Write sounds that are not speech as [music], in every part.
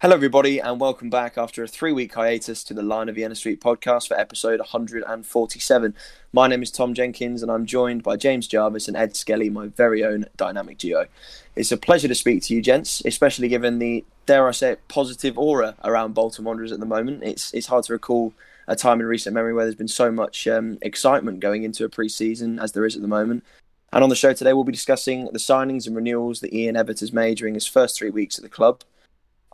Hello, everybody, and welcome back after a three week hiatus to the Lion of Vienna Street podcast for episode 147. My name is Tom Jenkins, and I'm joined by James Jarvis and Ed Skelly, my very own dynamic duo. It's a pleasure to speak to you, gents, especially given the, dare I say it, positive aura around Bolton Wanderers at the moment. It's, it's hard to recall a time in recent memory where there's been so much um, excitement going into a pre season as there is at the moment. And on the show today, we'll be discussing the signings and renewals that Ian Evatt has made during his first three weeks at the club.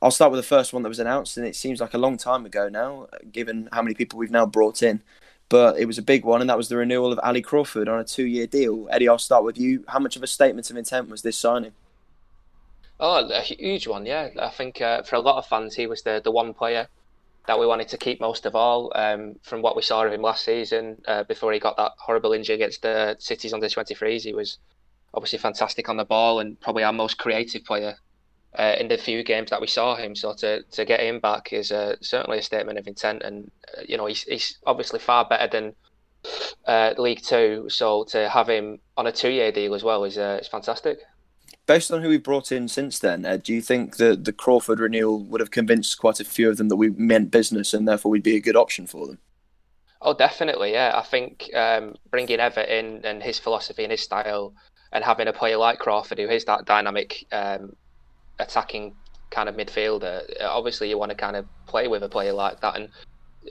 I'll start with the first one that was announced, and it seems like a long time ago now, given how many people we've now brought in. But it was a big one, and that was the renewal of Ali Crawford on a two-year deal. Eddie, I'll start with you. How much of a statement of intent was this signing? Oh, a huge one, yeah. I think uh, for a lot of fans, he was the the one player that we wanted to keep most of all. Um, from what we saw of him last season, uh, before he got that horrible injury against the City's under 23s, he was obviously fantastic on the ball and probably our most creative player uh, in the few games that we saw him. So to, to get him back is uh, certainly a statement of intent, and uh, you know he's, he's obviously far better than uh, League Two. So to have him on a two-year deal as well is uh, is fantastic. Based on who we've brought in since then, Ed, do you think that the Crawford renewal would have convinced quite a few of them that we meant business and therefore we'd be a good option for them? Oh, definitely, yeah. I think um, bringing Evatt in and his philosophy and his style, and having a player like Crawford who is that dynamic um, attacking kind of midfielder, uh, obviously you want to kind of play with a player like that. And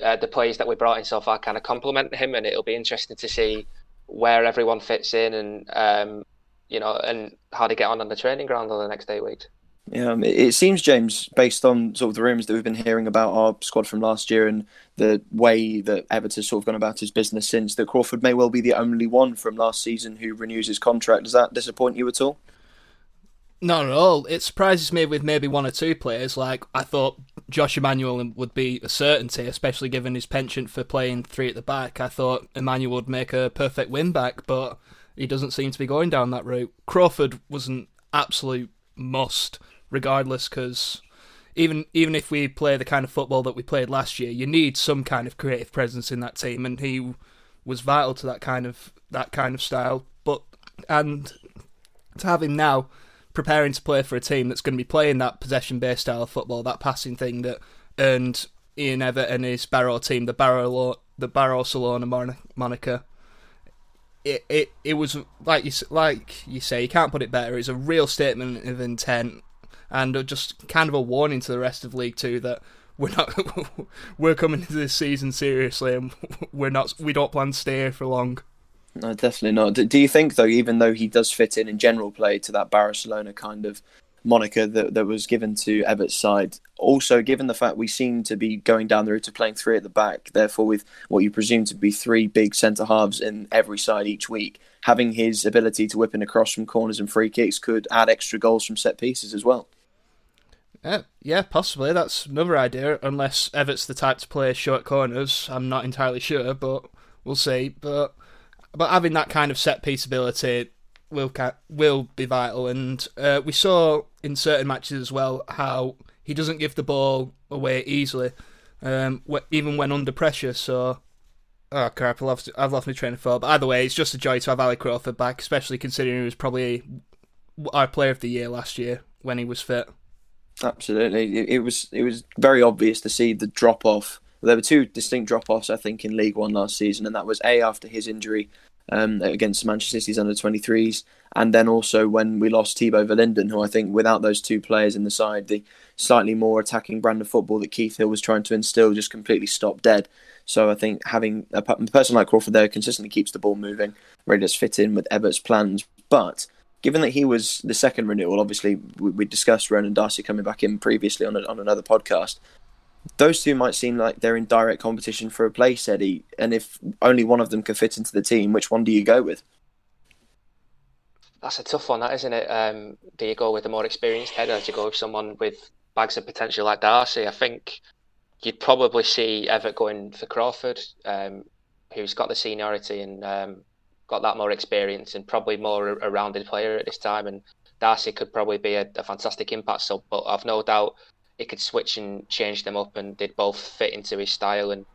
uh, the players that we brought in so far kind of complement him, and it'll be interesting to see where everyone fits in and um, you know and how they get on on the training ground over the next eight weeks. Yeah, um, it seems James, based on sort of the rumours that we've been hearing about our squad from last year and the way that Evatt has sort of gone about his business since, that Crawford may well be the only one from last season who renews his contract. Does that disappoint you at all? Not at all. It surprises me with maybe one or two players. Like I thought Josh Emmanuel would be a certainty, especially given his penchant for playing three at the back. I thought Emmanuel would make a perfect win back, but he doesn't seem to be going down that route. Crawford was an absolute must, regardless, because even even if we play the kind of football that we played last year, you need some kind of creative presence in that team, and he was vital to that kind of that kind of style. But and to have him now preparing to play for a team that's going to be playing that possession based style of football, that passing thing that earned Ian Evatt and his Barrow team the Barrow the Barrowcelona moniker. It, it it was like you like you say you can't put it better. It's a real statement of intent and just kind of a warning to the rest of League Two that we're not [laughs] we're coming into this season seriously and [laughs] we're not we don't plan to stay here for long. No, definitely not. Do you think though, even though he does fit in in general play to that Barcelona kind of moniker that, that was given to Evatt's side, also given the fact we seem to be going down the route of playing three at the back, therefore with what you presume to be three big centre halves in every side each week, having his ability to whip in across from corners and free kicks could add extra goals from set pieces as well. Yeah, yeah, possibly. That's another idea. Unless Evatt's the type to play short corners, I'm not entirely sure, but we'll see. But but having that kind of set piece ability will will be vital. And uh, we saw in certain matches as well how he doesn't give the ball away easily, um, even when under pressure. So, oh crap, I've lost, I've lost my train of thought. But either way, it's just a joy to have Ali Crawford back, especially considering he was probably our player of the year last year when he was fit. Absolutely, it, it was it was very obvious to see the drop off there were two distinct drop offs, I think, in League One last season, and that was A, after his injury um, against Manchester City's under 23s, and then also when we lost Thibaut Verlinden, who I think without those two players in the side, the slightly more attacking brand of football that Keith Hill was trying to instill just completely stopped dead. So I think having a person like Crawford there consistently keeps the ball moving, really does fit in with Evatt's plans. But given that he was the second renewal, obviously we, we discussed Ronan Darcy coming back in previously on, a, on another podcast those two might seem like they're in direct competition for a place, Eddie. And if only one of them can fit into the team, which one do you go with? That's a tough one, that isn't it? Um, do you go with a more experienced header? Do you go with someone with bags of potential like Darcy? I think you'd probably see Evatt going for Crawford, um, who's got the seniority and um, got that more experience and probably more a rounded player at this time. And Darcy could probably be a, a fantastic impact sub, but I've no doubt he could switch and change them up, and they'd both fit into his style and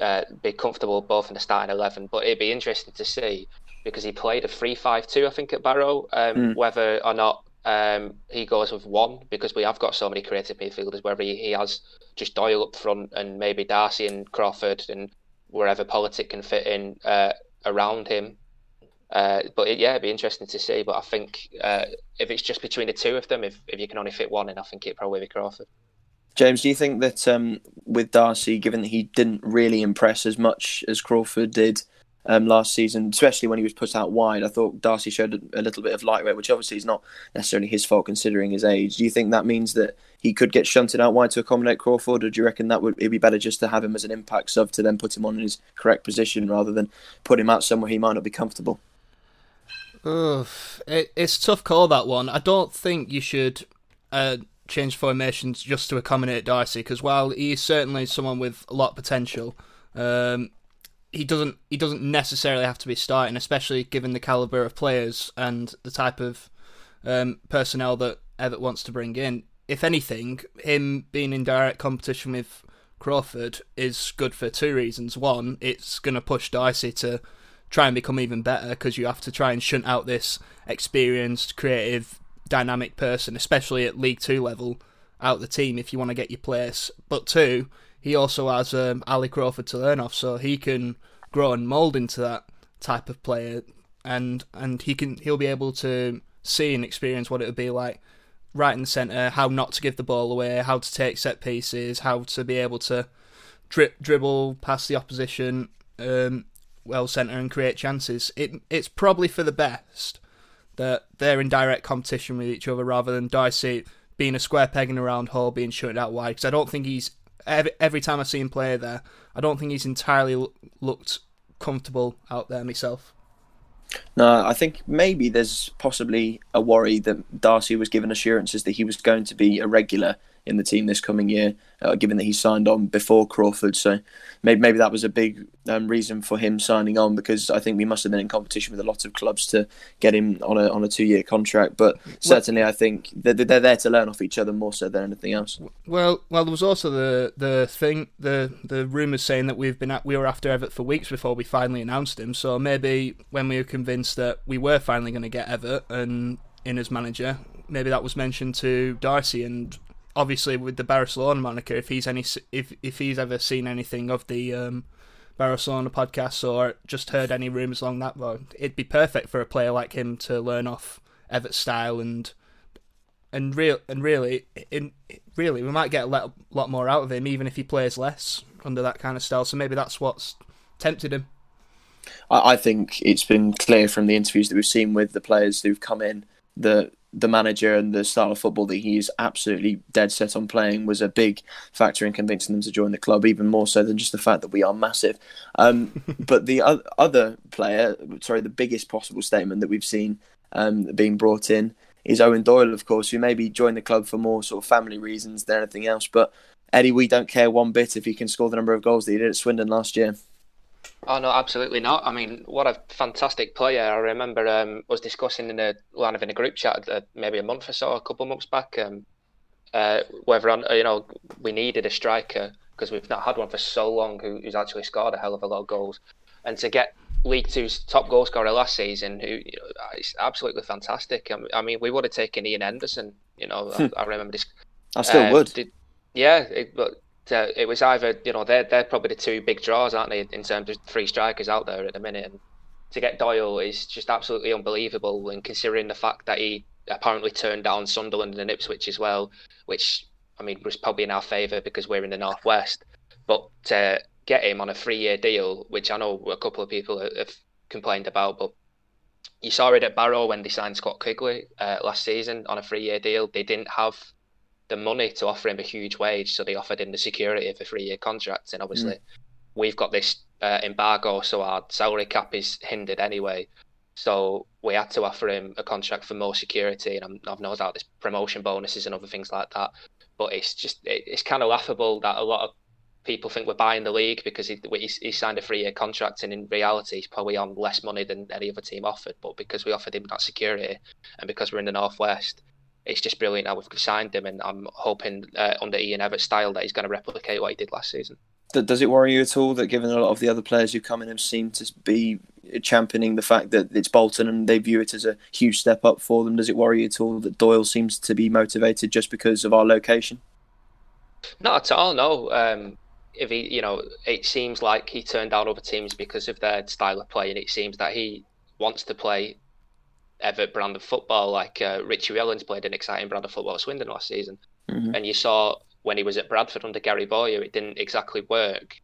uh, be comfortable both in the starting eleven. But it'd be interesting to see because he played a three-five-two, I think, at Barrow. Um, mm. Whether or not um, he goes with one because we have got so many creative midfielders. Whether he, he has just Doyle up front and maybe Darcy and Crawford and wherever Politic can fit in uh, around him. Uh, but it, yeah, it'd be interesting to see. But I think uh, if it's just between the two of them, if, if you can only fit one in, I think it'd probably be Crawford. James, do you think that um, with Darcy, given that he didn't really impress as much as Crawford did um, last season, especially when he was put out wide, I thought Darcy showed a little bit of lightweight, which obviously is not necessarily his fault considering his age. Do you think that means that he could get shunted out wide to accommodate Crawford, or do you reckon that would it be better just to have him as an impact sub to then put him on in his correct position rather than put him out somewhere he might not be comfortable? Oof, it, it's tough call that one. I don't think you should uh, change formations just to accommodate Darcy because while he's certainly someone with a lot of potential, um, he doesn't he doesn't necessarily have to be starting, especially given the caliber of players and the type of um, personnel that Evatt wants to bring in. If anything, him being in direct competition with Crawford is good for two reasons. One, it's going to push Darcy to try and become even better because you have to try and shunt out this experienced, creative dynamic person, especially at League Two level, out the team if you want to get your place. But two, he also has um, Ali Crawford to learn off, so he can grow and mold into that type of player, and and he can he'll be able to see and experience what it would be like right in the centre, how not to give the ball away, how to take set pieces, how to be able to dri- dribble past the opposition, um, well centre and create chances. It it's probably for the best that they're in direct competition with each other rather than Darcy being a square peg in a round hole, being shut out wide. Because I don't think he's every, every time I see him play there, I don't think he's entirely looked comfortable out there myself. No, I think maybe there's possibly a worry that Darcy was given assurances that he was going to be a regular in the team this coming year, uh, given that he signed on before Crawford. So maybe maybe that was a big um, reason for him signing on because I think we must have been in competition with a lot of clubs to get him on a on a two year contract. But certainly, well, I think they're, they're there to learn off each other more so than anything else. Well, well, there was also the the thing the the rumours saying that we've been at, we were after Evatt for weeks before we finally announced him. So maybe when we were convinced that we were finally going to get Evatt and in as manager, maybe that was mentioned to Darcy and obviously with the Barcelona moniker, if he's any if if he's ever seen anything of the um, Barcelona podcast or just heard any rumours along that line, it'd be perfect for a player like him to learn off Evatt style and and real and really in really we might get a lot, lot more out of him even if he plays less under that kind of style. So maybe that's what's tempted him. I think it's been clear from the interviews that we've seen with the players who've come in that the manager and the style of football that he is absolutely dead set on playing was a big factor in convincing them to join the club, even more so than just the fact that we are massive. Um, [laughs] but the other player, sorry, the biggest possible statement that we've seen um, being brought in is Owen Doyle, of course, who maybe joined the club for more sort of family reasons than anything else. But Eddie, we don't care one bit if he can score the number of goals that he did at Swindon last year. Oh no, absolutely not. I mean, what a fantastic player! I remember um, was discussing in a line of in a group chat uh, maybe a month or so, a couple of months back, um, uh, whether on, you know we needed a striker because we've not had one for so long who, who's actually scored a hell of a lot of goals, and to get League Two's top goal scorer last season, who you know, it's absolutely fantastic. I mean, we would have taken Ian Henderson. You know, I, I, remember this. I still uh, would. Did, yeah, it, but uh, it was either you know they're they're probably the two big draws, aren't they, in terms of three strikers out there at the minute. And to get Doyle is just absolutely unbelievable, and considering the fact that he apparently turned down Sunderland and Ipswich as well, which I mean was probably in our favour because we're in the northwest. But to get him on a three-year deal, which I know a couple of people have complained about, but you saw it at Barrow when they signed Scott Quigley uh, last season on a three-year deal. They didn't have the money to offer him a huge wage, so they offered him the security of a three-year contract. And obviously, mm. we've got this uh, embargo, so our salary cap is hindered anyway. So we had to offer him a contract for more security, and i have no doubt there's promotion bonuses and other things like that. But it's just it, it's kind of laughable that a lot of people think we're buying the league because he, he, he signed a three-year contract, and in reality, he's probably on less money than any other team offered. But because we offered him that security, and because we're in the northwest, it's just brilliant how we've signed him, and I'm hoping uh, under Ian Evatt's style that he's going to replicate what he did last season. does it worry you at all that given a lot of the other players who come in have seemed to be championing the fact that it's Bolton and they view it as a huge step up for them? Does it worry you at all that Doyle seems to be motivated just because of our location? Not at all. No. Um, if he, you know, it seems like he turned down other teams because of their style of play, and it seems that he wants to play Evatt brand of football. Like uh, Richie Wellens played an exciting brand of football at Swindon last season, mm-hmm. and you saw when he was at Bradford under Gary Bowyer, it didn't exactly work.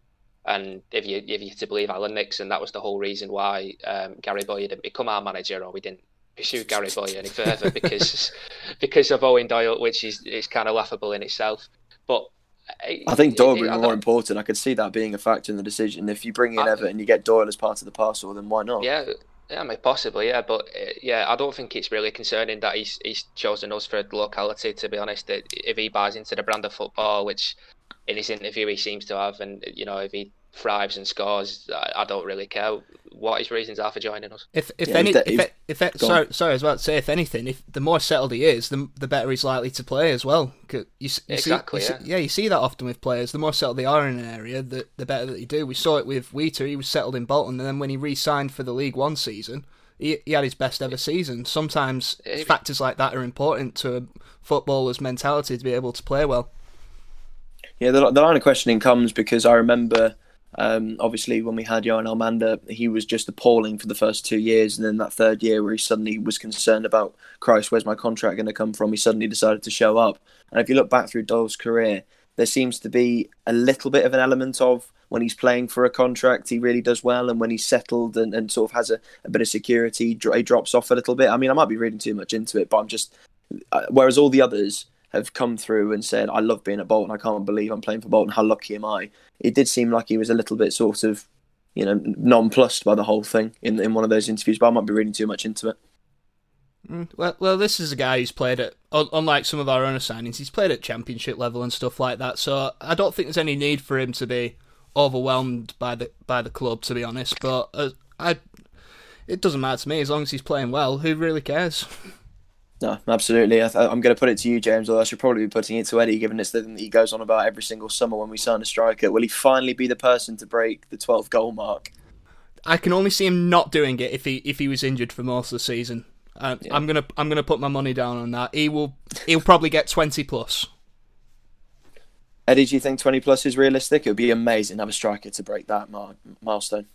And if you if you to believe Alan Nixon, that was the whole reason why um, Gary Bowyer didn't become our manager, or we didn't pursue Gary Bowyer any further [laughs] because because of Owen Doyle, which is is kind of laughable in itself. But I think Doyle would be more important. I could see that being a factor in the decision. If you bring in I, Evatt and you get Doyle as part of the parcel, then why not? Yeah, yeah, I mean, possibly, yeah, but uh, yeah, I don't think it's really concerning that he's he's chosen us for locality. To be honest, if he buys into the brand of football, which in his interview he seems to have, and you know, if he thrives and scores, I, I don't really care what his reasons are for joining us. If if yeah, any if, if, if sorry sorry I was about to say if anything, if the more settled he is, the the better he's likely to play as well. You, you exactly. See, you yeah. See, yeah, you see that often with players. The more settled they are in an area, the the better that they do. We saw it with Wheater. He was settled in Bolton, and then when he re-signed for the League One season. He, he had his best ever season. Sometimes factors like that are important to a footballer's mentality to be able to play well. Yeah, the, the line of questioning comes because I remember um, obviously, when we had Johan Elmander, he was just appalling for the first two years, and then that third year where he suddenly was concerned about Christ, where's my contract going to come from? He suddenly decided to show up. And if you look back through Doyle's career, there seems to be a little bit of an element of when he's playing for a contract, he really does well, and when he's settled and, and sort of has a, a bit of security, he drops off a little bit. I mean, I might be reading too much into it, but I'm just. Uh, whereas all the others have come through and said, I love being at Bolton. I can't believe I'm playing for Bolton. How lucky am I? It did seem like he was a little bit sort of, you know, nonplussed by the whole thing in in one of those interviews. But I might be reading too much into it. Mm, well, well, this is a guy who's played at, unlike some of our own signings, he's played at championship level and stuff like that. So I don't think there's any need for him to be overwhelmed by the by the club, to be honest. But uh, I, it doesn't matter to me as long as he's playing well. Who really cares? [laughs] No, absolutely. I am going to put it to you, James, although I should probably be putting it to Eddie, given it's the thing that he goes on about every single summer when we sign a striker. Will he finally be the person to break the 12 goal mark? I can only see him not doing it if he if he was injured for most of the season. Uh, yeah. I'm gonna I'm gonna put my money down on that. He will he'll probably get 20 plus. Eddie, do you think 20 plus is realistic? It would be amazing to have a striker to break that milestone.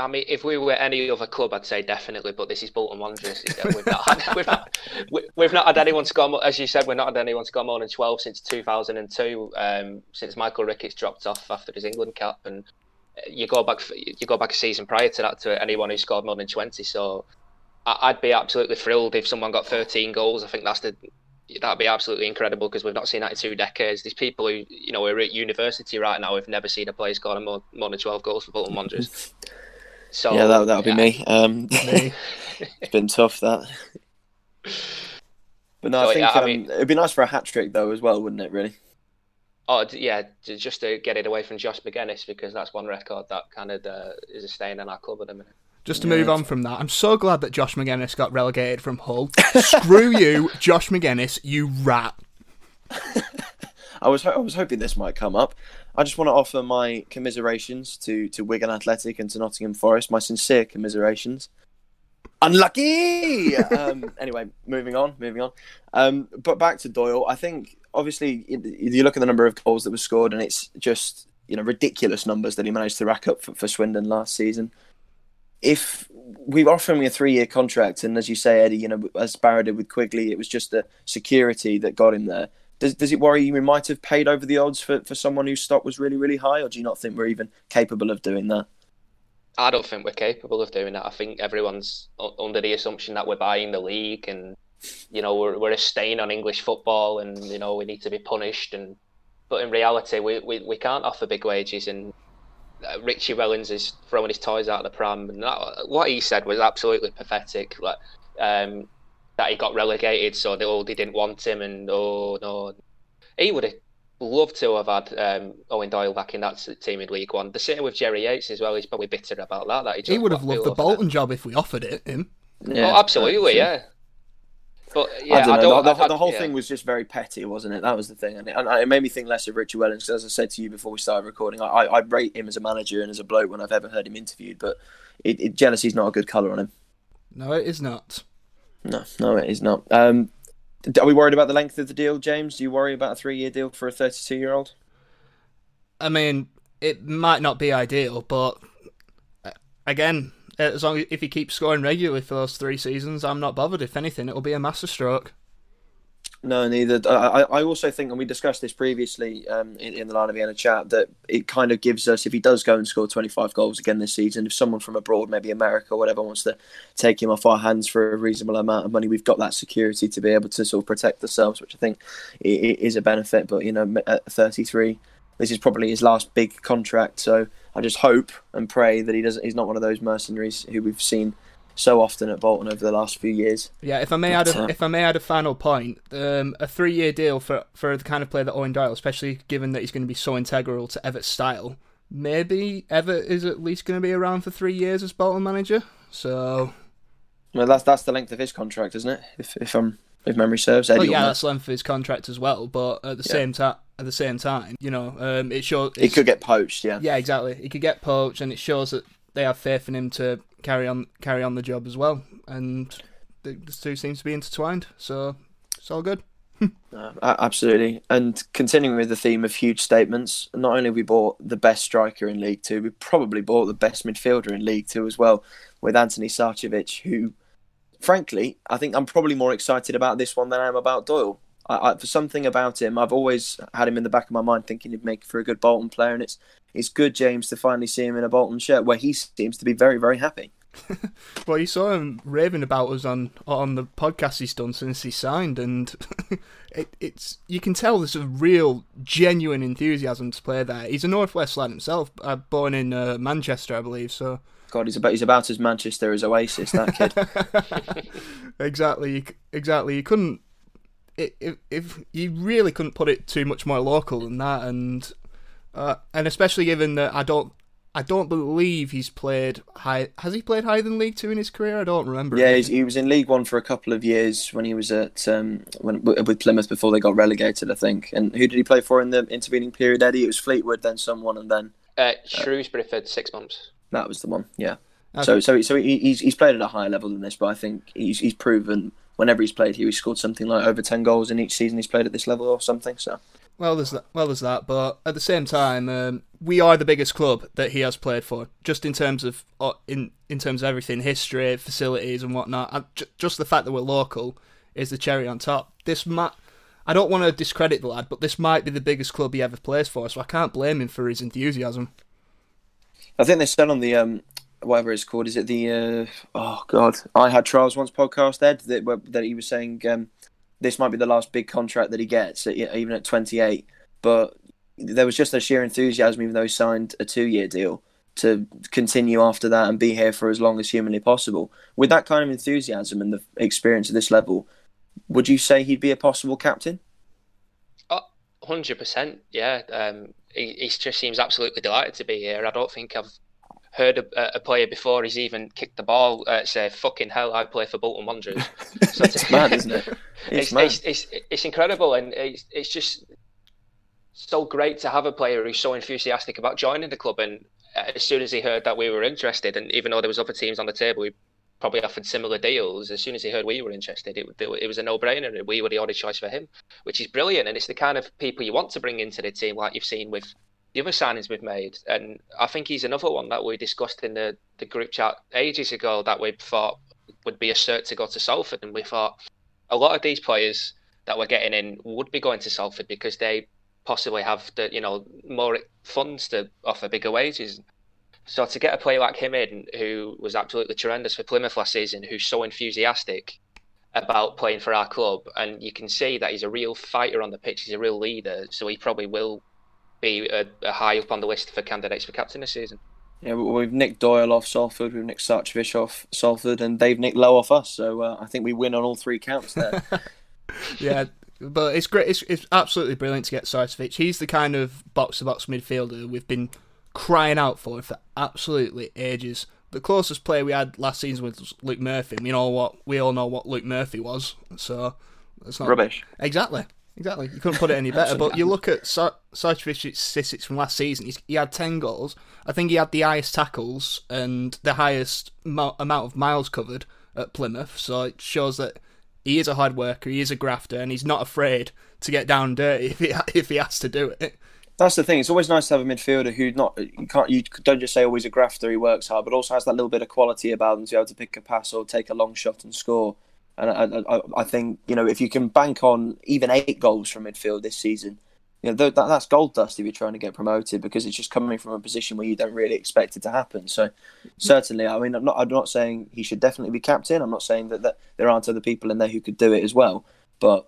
I mean, if we were any other club, I'd say definitely. But this is Bolton Wanderers. We've not had, we've we've not had anyone score. More, as you said, we've not had anyone score more than twelve since two thousand and two. Um, since Michael Ricketts dropped off after his England cap, and you go back, you go back a season prior to that to anyone who scored more than twenty. So I'd be absolutely thrilled if someone got thirteen goals. I think that's the that'd be absolutely incredible because we've not seen that in two decades. These people who you know are at university right now have never seen a player score more, more than twelve goals for Bolton Wanderers. So yeah, that that'll yeah. be me. Um, me. [laughs] it's been tough that. But no, so, I think yeah, I um, mean, it'd be nice for a hat trick though as well, wouldn't it? Really. Oh yeah, just to get it away from Josh Magennis because that's one record that kind of uh, is a stain in our club at the minute. Just to yeah, move on from that, I'm so glad that Josh Magennis got relegated from Hull. Screw [laughs] you, Josh Magennis, you rat. [laughs] I was I was hoping this might come up. I just want to offer my commiserations to, to Wigan Athletic and to Nottingham Forest. My sincere commiserations. Unlucky. [laughs] um, anyway, moving on, moving on. Um, but back to Doyle. I think obviously you look at the number of goals that were scored, and it's just you know ridiculous numbers that he managed to rack up for, for Swindon last season. If we offer him a three-year contract, and as you say, Eddie, you know, as Barrow did with Quigley, it was just the security that got him there. Does, does it worry you we might have paid over the odds for, for someone whose stock was really, really high, or do you not think we're even capable of doing that? I don't think we're capable of doing that. I think everyone's under the assumption that we're buying the league and, you know, we're, we're a stain on English football and, you know, we need to be punished. And But in reality, we, we, we can't offer big wages. And uh, Richie Wellens is throwing his toys out of the pram. And that, what he said was absolutely pathetic. Like, um, that he got relegated, so they all they didn't want him, and oh no, he would have loved to have had um, Owen Doyle back in that team in League One. The same with Jerry Yates as well. He's probably bitter about that. that he, he would have loved the Bolton job if we offered it him. Yeah, oh, absolutely, yeah. But yeah, I don't know. I don't, the, the, I- the whole yeah. thing was just very petty, wasn't it? That was the thing, and it, and it made me think less of Richie Wellens. 'cause as I said to you before we started recording, I, I, I rate him as a manager and as a bloke when I've ever heard him interviewed. But it, it, jealousy's not a good colour on him. No, it is not. No, no, it is not. Um, are we worried about the length of the deal, James? Do you worry about a three-year deal for a 32-year-old? I mean, it might not be ideal, but uh, again, as long as if he keeps scoring regularly for those three seasons, I'm not bothered. If anything, it'll be a masterstroke. No, neither. I, I also think, and we discussed this previously um, in, in the Lion of Vienna chat, that it kind of gives us, if he does go and score 25 goals again this season, if someone from abroad, maybe America or whatever, wants to take him off our hands for a reasonable amount of money, we've got that security to be able to sort of protect ourselves, which I think is a benefit. But, you know, at 33, this is probably his last big contract. So I just hope and pray that he doesn't, he's not one of those mercenaries who we've seen so often at Bolton over the last few years. Yeah, if I may add, a, uh, if I may add a final point, um, a three-year deal for for the kind of player that Owen Doyle, especially given that he's going to be so integral to Evatt's style, maybe Evatt is at least going to be around for three years as Bolton manager. So, Well, that's that's the length of his contract, isn't it? If if I'm if memory serves, Eddie. well, yeah, that's length of his contract as well. But at the Yeah. same time, at the same time, you know, um, it shows he could get poached. Yeah. Yeah, exactly. He could get poached, and it shows that they have faith in him to carry on carry on the job as well. And the, the two seems to be intertwined, so it's all good. [laughs] Absolutely. And continuing with the theme of huge statements, not only we bought the best striker in League Two, we probably bought the best midfielder in League Two as well, with Anthony Sarcevic, who, frankly, I think I'm probably more excited about this one than I am about Doyle. I, I, for something about him, I've always had him in the back of my mind, thinking he'd make for a good Bolton player, and it's it's good, James, to finally see him in a Bolton shirt where he seems to be very, very happy. [laughs] Well, you saw him raving about us on on the podcast he's done since he signed, and [laughs] it, it's you can tell there's a real, genuine enthusiasm to play there. He's a Northwest lad himself, uh, born in uh, Manchester, I believe. So God, he's about he's about as Manchester as Oasis, that kid. [laughs] exactly, exactly. You couldn't, i- if, if you really couldn't put it too much more local than that, and uh, and especially given that I don't, I don't believe he's played high. Has he played higher than League Two in his career? I don't remember. Yeah, he's, he was in League One for a couple of years when he was at um, when with Plymouth before they got relegated, I think. And who did he play for in the intervening period? Eddie, it was Fleetwood, then someone, and then Uh, Shrewsbury for six months. that was the one. Yeah. Okay. So so so he, he's he's played at a higher level than this, but I think he's he's proven whenever he's played here, he's scored something like over ten goals in each season he's played at this level or something. So Well, there's that. Well, there's that. But at the same time, um, we are the biggest club that he has played for, just in terms of in in terms of everything, history, facilities, and whatnot. And just the fact that we're local is the cherry on top. This might. I don't want to discredit the lad, but this might be the biggest club he ever plays for, so I can't blame him for his enthusiasm. I think they said on the um whatever it's called, is it the uh, oh god, I had trials once podcast Ed that that he was saying um this might be the last big contract that he gets even at 28, but there was just a sheer enthusiasm even though he signed a two year deal to continue after that and be here for as long as humanly possible. With that kind of enthusiasm and the experience at this level, would you say he'd be a possible captain? Hundred percent, yeah. Um, he, he just seems absolutely delighted to be here. I don't think I've heard a, a player before he's even kicked the ball uh, say, "Fucking hell, I play for Bolton Wanderers." [laughs] So it's mad, [laughs] isn't it? It's, it's, mad. it's, it's, incredible, and it's, it's just so great to have a player who's so enthusiastic about joining the club. And as soon as he heard that we were interested, and even though there was other teams on the table, we probably offered similar deals. As soon as he heard we were interested, it, it was a no-brainer, and we were the only choice for him, which is brilliant. And it's the kind of people you want to bring into the team, like you've seen with the other signings we've made. And I think he's another one that we discussed in the, the group chat ages ago that we thought would be a cert to go to Salford, and we thought a lot of these players that we're getting in would be going to Salford because they possibly have the you know more funds to offer bigger wages. So to get a player like him in, who was absolutely tremendous for Plymouth last season, who's so enthusiastic about playing for our club, and you can see that he's a real fighter on the pitch. He's a real leader, so he probably will be a, a high up on the list for candidates for captain this season. Yeah, we- we've nicked Doyle off Salford, we've nicked Sarcevic off Salford, and they've nicked Lowe off us. So uh, I think we win on all three counts there. [laughs] yeah, but it's great. It's, it's absolutely brilliant to get Sarcevic. He's the kind of box to box midfielder we've been crying out for for absolutely ages. the closest player we had last season was Luke Murphy. We know what we all know what Luke Murphy was, so it's not Rubbish. Exactly, exactly. You couldn't put it any [laughs] better. but you look at Sa- Sarcevic statistics from last season. He's, he had ten goals. I think he had the highest tackles and the highest mo- amount of miles covered at Plymouth. So it shows that he is a hard worker. He is a grafter, and he's not afraid to get down dirty [laughs] if he if he has to do it. That's the thing. It's always nice to have a midfielder who not you can't you don't just say oh, always a grafter. He works hard, but also has that little bit of quality about him to be able to pick a pass or take a long shot and score. And I, I, I think you know if you can bank on even eight goals from midfield this season, you know that, that's gold dust if you're trying to get promoted because it's just coming from a position where you don't really expect it to happen. So certainly, I mean, I'm not I'm not saying he should definitely be captain. I'm not saying that, that there aren't other people in there who could do it as well, but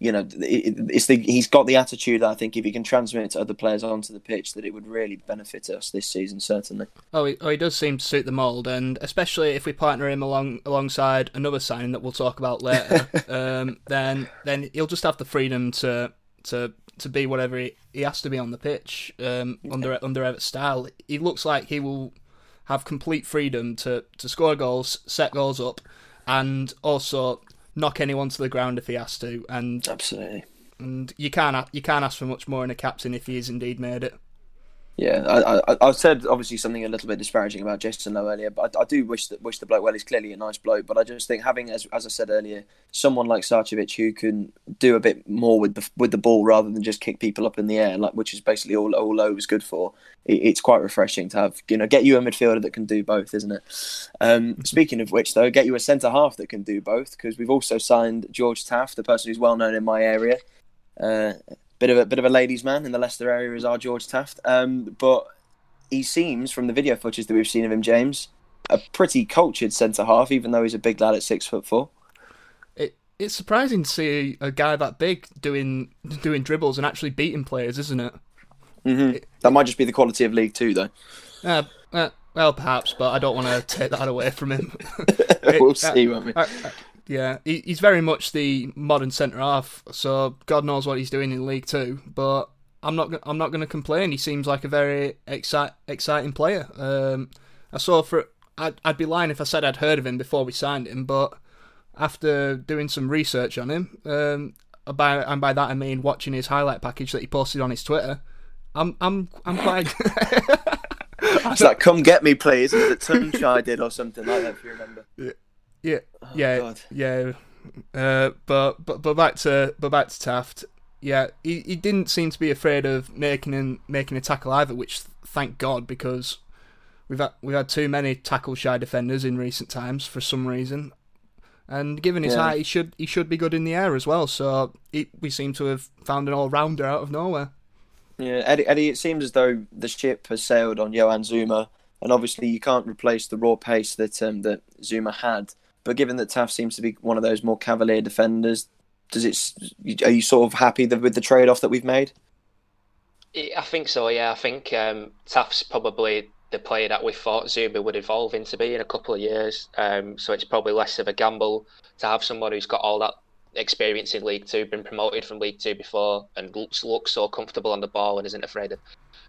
you know, it's the he's got the attitude. that I think if he can transmit it to other players onto the pitch, that it would really benefit us this season. Certainly. Oh, he, oh, he does seem to suit the mould, and especially if we partner him along alongside another signing that we'll talk about later, [laughs] um, then then he'll just have the freedom to to to be whatever he, he has to be on the pitch um, yeah. under under Evatt's style. He looks like he will have complete freedom to to score goals, set goals up, and also knock anyone to the ground if he has to. And absolutely, and you can't you can't ask for much more in a captain if he has indeed made it. Yeah, I, I, I said obviously something a little bit disparaging about Jason Lowe earlier, but I, I, do wish that wish the bloke well. He's clearly a nice bloke, but I just think having, as, as I said earlier, someone like Sarcevic who can do a bit more with the with the ball rather than just kick people up in the air, like which is basically all all Lowe was good for. It, it's quite refreshing to have, you know, get you a midfielder that can do both, isn't it? Um, [laughs] speaking of which, though, get you a centre half that can do both because we've also signed George Taft, the person who's well known in my area. Uh, bit of a bit of a ladies' man in the Leicester area is our George Taft. Um, but he seems, from the video footage that we've seen of him, James, a pretty cultured centre half, even though he's a big lad at six foot four. It it's surprising to see a guy that big doing doing dribbles and actually beating players, isn't it? Mm-hmm. it that might just be the quality of League Two, though. Uh, uh, well, perhaps, but I don't want to take that away from him. [laughs] we'll see, won't we? Uh, uh, yeah, he, he's very much the modern centre half, so God knows what he's doing in League Two. But I'm not I'm not going to complain. He seems like a very excite, exciting player. Um, I saw for I'd, I'd be lying if I said I'd heard of him before we signed him, but after doing some research on him, um, by and by that I mean watching his highlight package that he posted on his Twitter, I'm I'm I'm quite. [laughs] it's like, come get me, please. That Tunchai [laughs] did or something like that, if you remember. Yeah, yeah, oh, yeah, God. yeah. Uh, but but but back to but back to Taft yeah, he, he didn't seem to be afraid of making an, making a tackle either, which thank God because we've had we've had too many tackle shy defenders in recent times for some reason. And given his yeah. height, he should he should be good in the air as well. So he, we seem to have found an all rounder out of nowhere. Yeah, Eddie, Eddie. It seems as though the ship has sailed on Yoan Zouma, and obviously you can't replace the raw pace that um, that Zouma had. But given that Taft seems to be one of those more cavalier defenders, does it? Are you sort of happy with the trade off that we've made? I think so. Yeah, I think um, Taft's probably the player that we thought Zouma would evolve into be in a couple of years. Um, so it's probably less of a gamble to have someone who's got all that experience in League Two, been promoted from League Two before, and looks looks so comfortable on the ball and isn't afraid of,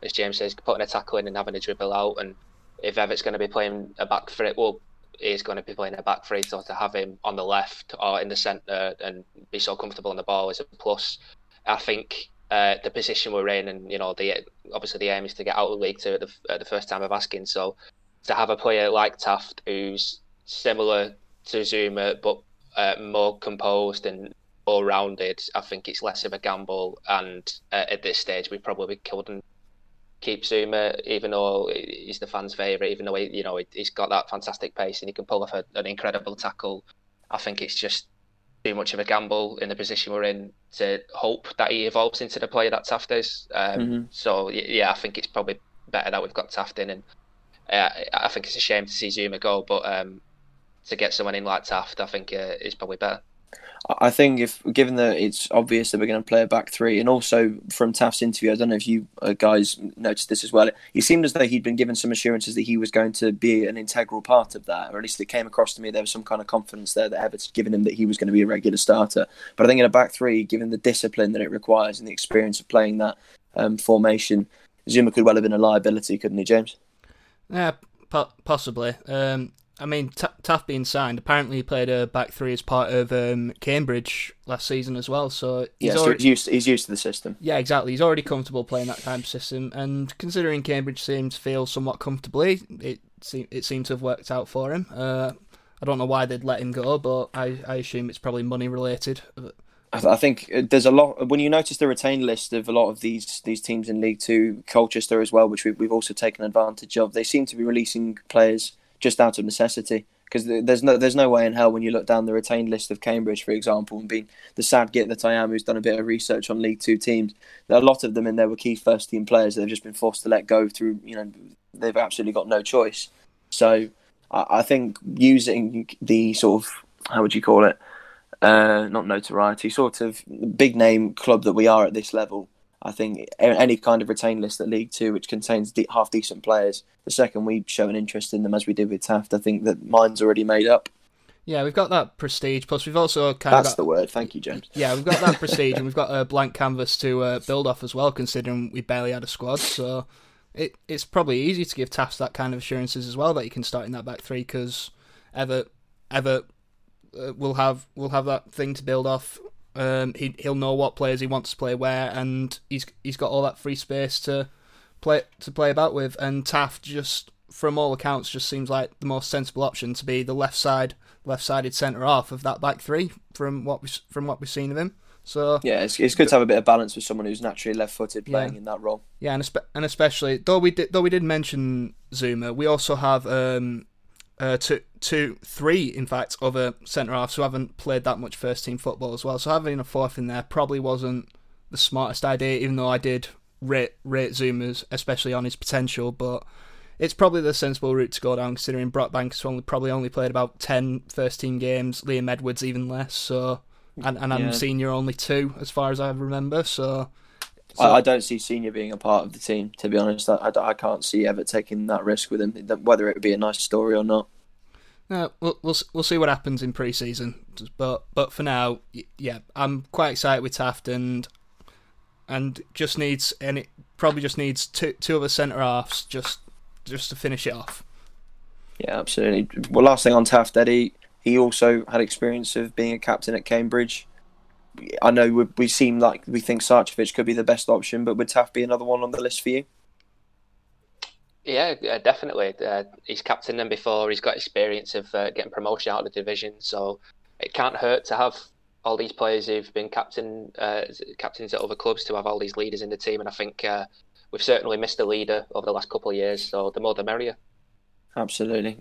as James says, putting a tackle in and having a dribble out. And if Evatt's going to be playing a back for it, well, is going to be playing a back three, so to have him on the left or in the centre and be so comfortable on the ball is a plus. I think uh, the position we're in, and you know, the obviously the aim is to get out of the league to the, uh, the first time of asking. So to have a player like Taft who's similar to Zouma but uh, more composed and more rounded, I think it's less of a gamble. And uh, at this stage, we probably couldn't keep Zouma, even though he's the fans' favourite, even though he, you know he's got that fantastic pace and he can pull off a, an incredible tackle. I think it's just too much of a gamble in the position we're in to hope that he evolves into the player that Taft is. Um, mm-hmm. So yeah, I think it's probably better that we've got Taft in, and uh, I think it's a shame to see Zouma go, but um, to get someone in like Taft, I think uh, is probably better. I think if given that it's obvious that we're going to play a back three, and also from Taft's interview, I don't know if you uh, guys noticed this as well. He seemed as though he'd been given some assurances that he was going to be an integral part of that, or at least it came across to me there was some kind of confidence there that Evatt's given him that he was going to be a regular starter. But I think in a back three, given the discipline that it requires and the experience of playing that um, formation, Zouma could well have been a liability, couldn't he, James? Yeah, po- possibly. Um, I mean, Taft being signed, apparently he played a back three as part of um, Cambridge last season as well. So he's, yeah, so he's used he's used to the system. Yeah, exactly. He's already comfortable playing that kind of system, and considering Cambridge seems to feel somewhat comfortably, it seemed it seemed to have worked out for him. Uh, I don't know why they'd let him go, but I, I assume it's probably money related. I think uh, there's a lot when you notice the retained list of a lot of these these teams in League Two, Colchester as well, which we've, we've also taken advantage of. They seem to be releasing players just out of necessity because there's no there's no way in hell when you look down the retained list of Cambridge, for example, and being the sad git that I am, who's done a bit of research on League Two teams, there are a lot of them in there were key first team players that have just been forced to let go through. You know, they've absolutely got no choice. So I, I think using the sort of how would you call it, uh, not notoriety, sort of big name club that we are at this level I think any kind of retain list at League Two, which contains de- half decent players, the second we show an interest in them, as we did with Taft, I think that mine's already made up. Yeah, we've got that prestige. Plus, we've also kind That's of. That's the word. Thank you, James. Yeah, we've got that [laughs] prestige, and we've got a blank canvas to uh, build off as well, considering we barely had a squad. So it it's probably easy to give Taft that kind of assurances as well that he can start in that back three because Ever Ever uh, will have will have that thing to build off um, he he'll know what players he wants to play where, and he's he's got all that free space to play to play about with. And Taft just, from all accounts, just seems like the most sensible option to be the left side, left-sided centre half of that back three from what we from what we've seen of him. So yeah, it's, it's good to have a bit of balance with someone who's naturally left-footed playing yeah. in that role. Yeah, and, espe- and especially though we did though we did mention Zouma, we also have um, uh, two, two, three, in fact, other centre halves who haven't played that much first team football as well. So having a fourth in there probably wasn't the smartest idea, even though I did rate rate Zouma's, especially on his potential. But it's probably the sensible route to go down, considering Brockbank has only probably only played about 10 first team games. Liam Edwards even less. So and and I'm yeah. senior only two as far as I remember. So. So, I, I, don't see Senior being a part of the team, to be honest. I, I, I can't see ever taking that risk with him, whether it would be a nice story or not. No, we'll, we'll we'll see what happens in pre-season, but but for now, yeah, I'm quite excited with Taft and and just needs and it probably just needs two two other centre halves just just to finish it off. Yeah, absolutely. Well, last thing on Taft, Eddie, he also had experience of being a captain at Cambridge. I know we, we seem like we think Sarcevic could be the best option, but would Taft be another one on the list for you? Yeah, definitely. Uh, he's captained them before. He's got experience of uh, getting promotion out of the division, so it can't hurt to have all these players who've been captain uh, captains at other clubs to have all these leaders in the team. And I think uh, we've certainly missed a leader over the last couple of years, so the more the merrier. Absolutely,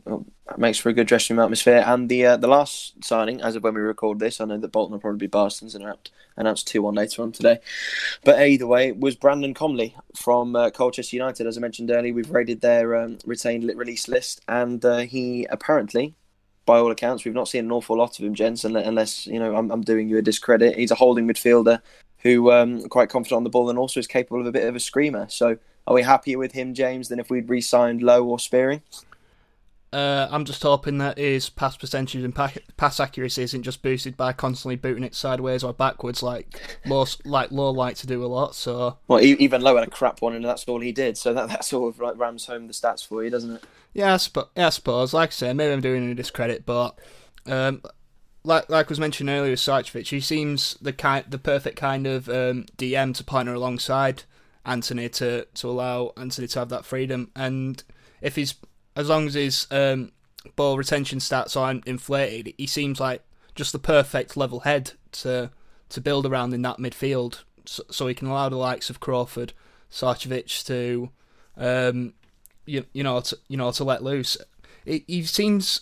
makes for a good dressing room atmosphere. And the uh, the last signing, as of when we record this, I know that Bolton will probably be Barstons and announced two one later on today. But either way, was Brandon Comley from uh, Colchester United. As I mentioned earlier, we've raided their um, retained release list, and uh, he apparently, by all accounts, we've not seen an awful lot of him, gents. Unless you know, I'm, I'm doing you a discredit. He's a holding midfielder who um, quite confident on the ball and also is capable of a bit of a screamer. So, are we happier with him, James, than if we'd re-signed Lowe or Spearing? Uh, I'm just hoping that his pass percentage and pass accuracy isn't just boosted by constantly booting it sideways or backwards, like Lowe, like Lowe like to do a lot. So well, even Lowe had a crap one, and that's all he did. So that [laughs] that sort of like rams home the stats for you, doesn't it? Yeah, I, sp- yeah, I suppose. Like I say, maybe I'm doing a discredit, but um, like like was mentioned earlier with Sarcevic, he seems the kind, the perfect kind of um, DM to partner alongside Anthony to to allow Anthony to have that freedom. And if he's as long as his um, ball retention stats aren't inflated, he seems like just the perfect level head to to build around in that midfield, so, so he can allow the likes of Crawford, Sarcevic to, um, you, you know, to, you know, to let loose. He, he seems,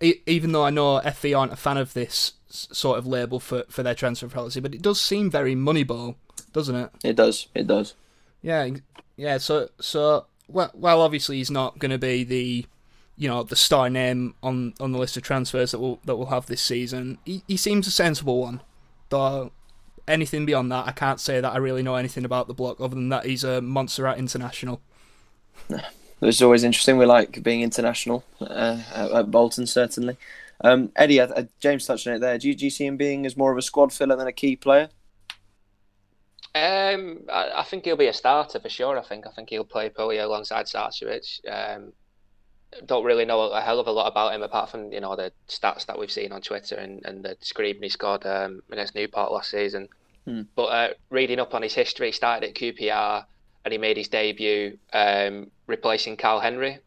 even though I know FV aren't a fan of this sort of label for, for their transfer policy, but it does seem very Moneyball, doesn't it? It does. It does. Yeah, yeah. So, so well, well, obviously he's not going to be the, you know, the star name on, on the list of transfers that we'll that we'll have this season. He, he seems a sensible one, though. Anything beyond that, I can't say that I really know anything about the block other than that he's a Montserrat international. [laughs] It's always interesting. We like being international uh, at Bolton, certainly. Um, Eddie, uh, James touched on it there. Do you, do you see him being as more of a squad filler than a key player? Um, I, I, think he'll be a starter for sure. I think I think he'll play probably alongside Sarcevic. Um, don't really know a hell of a lot about him apart from you know the stats that we've seen on Twitter and, and the screaming he scored um, against Newport last season. Hmm. But uh, reading up on his history, he started at QPR and he made his debut um, replacing Karl Henry.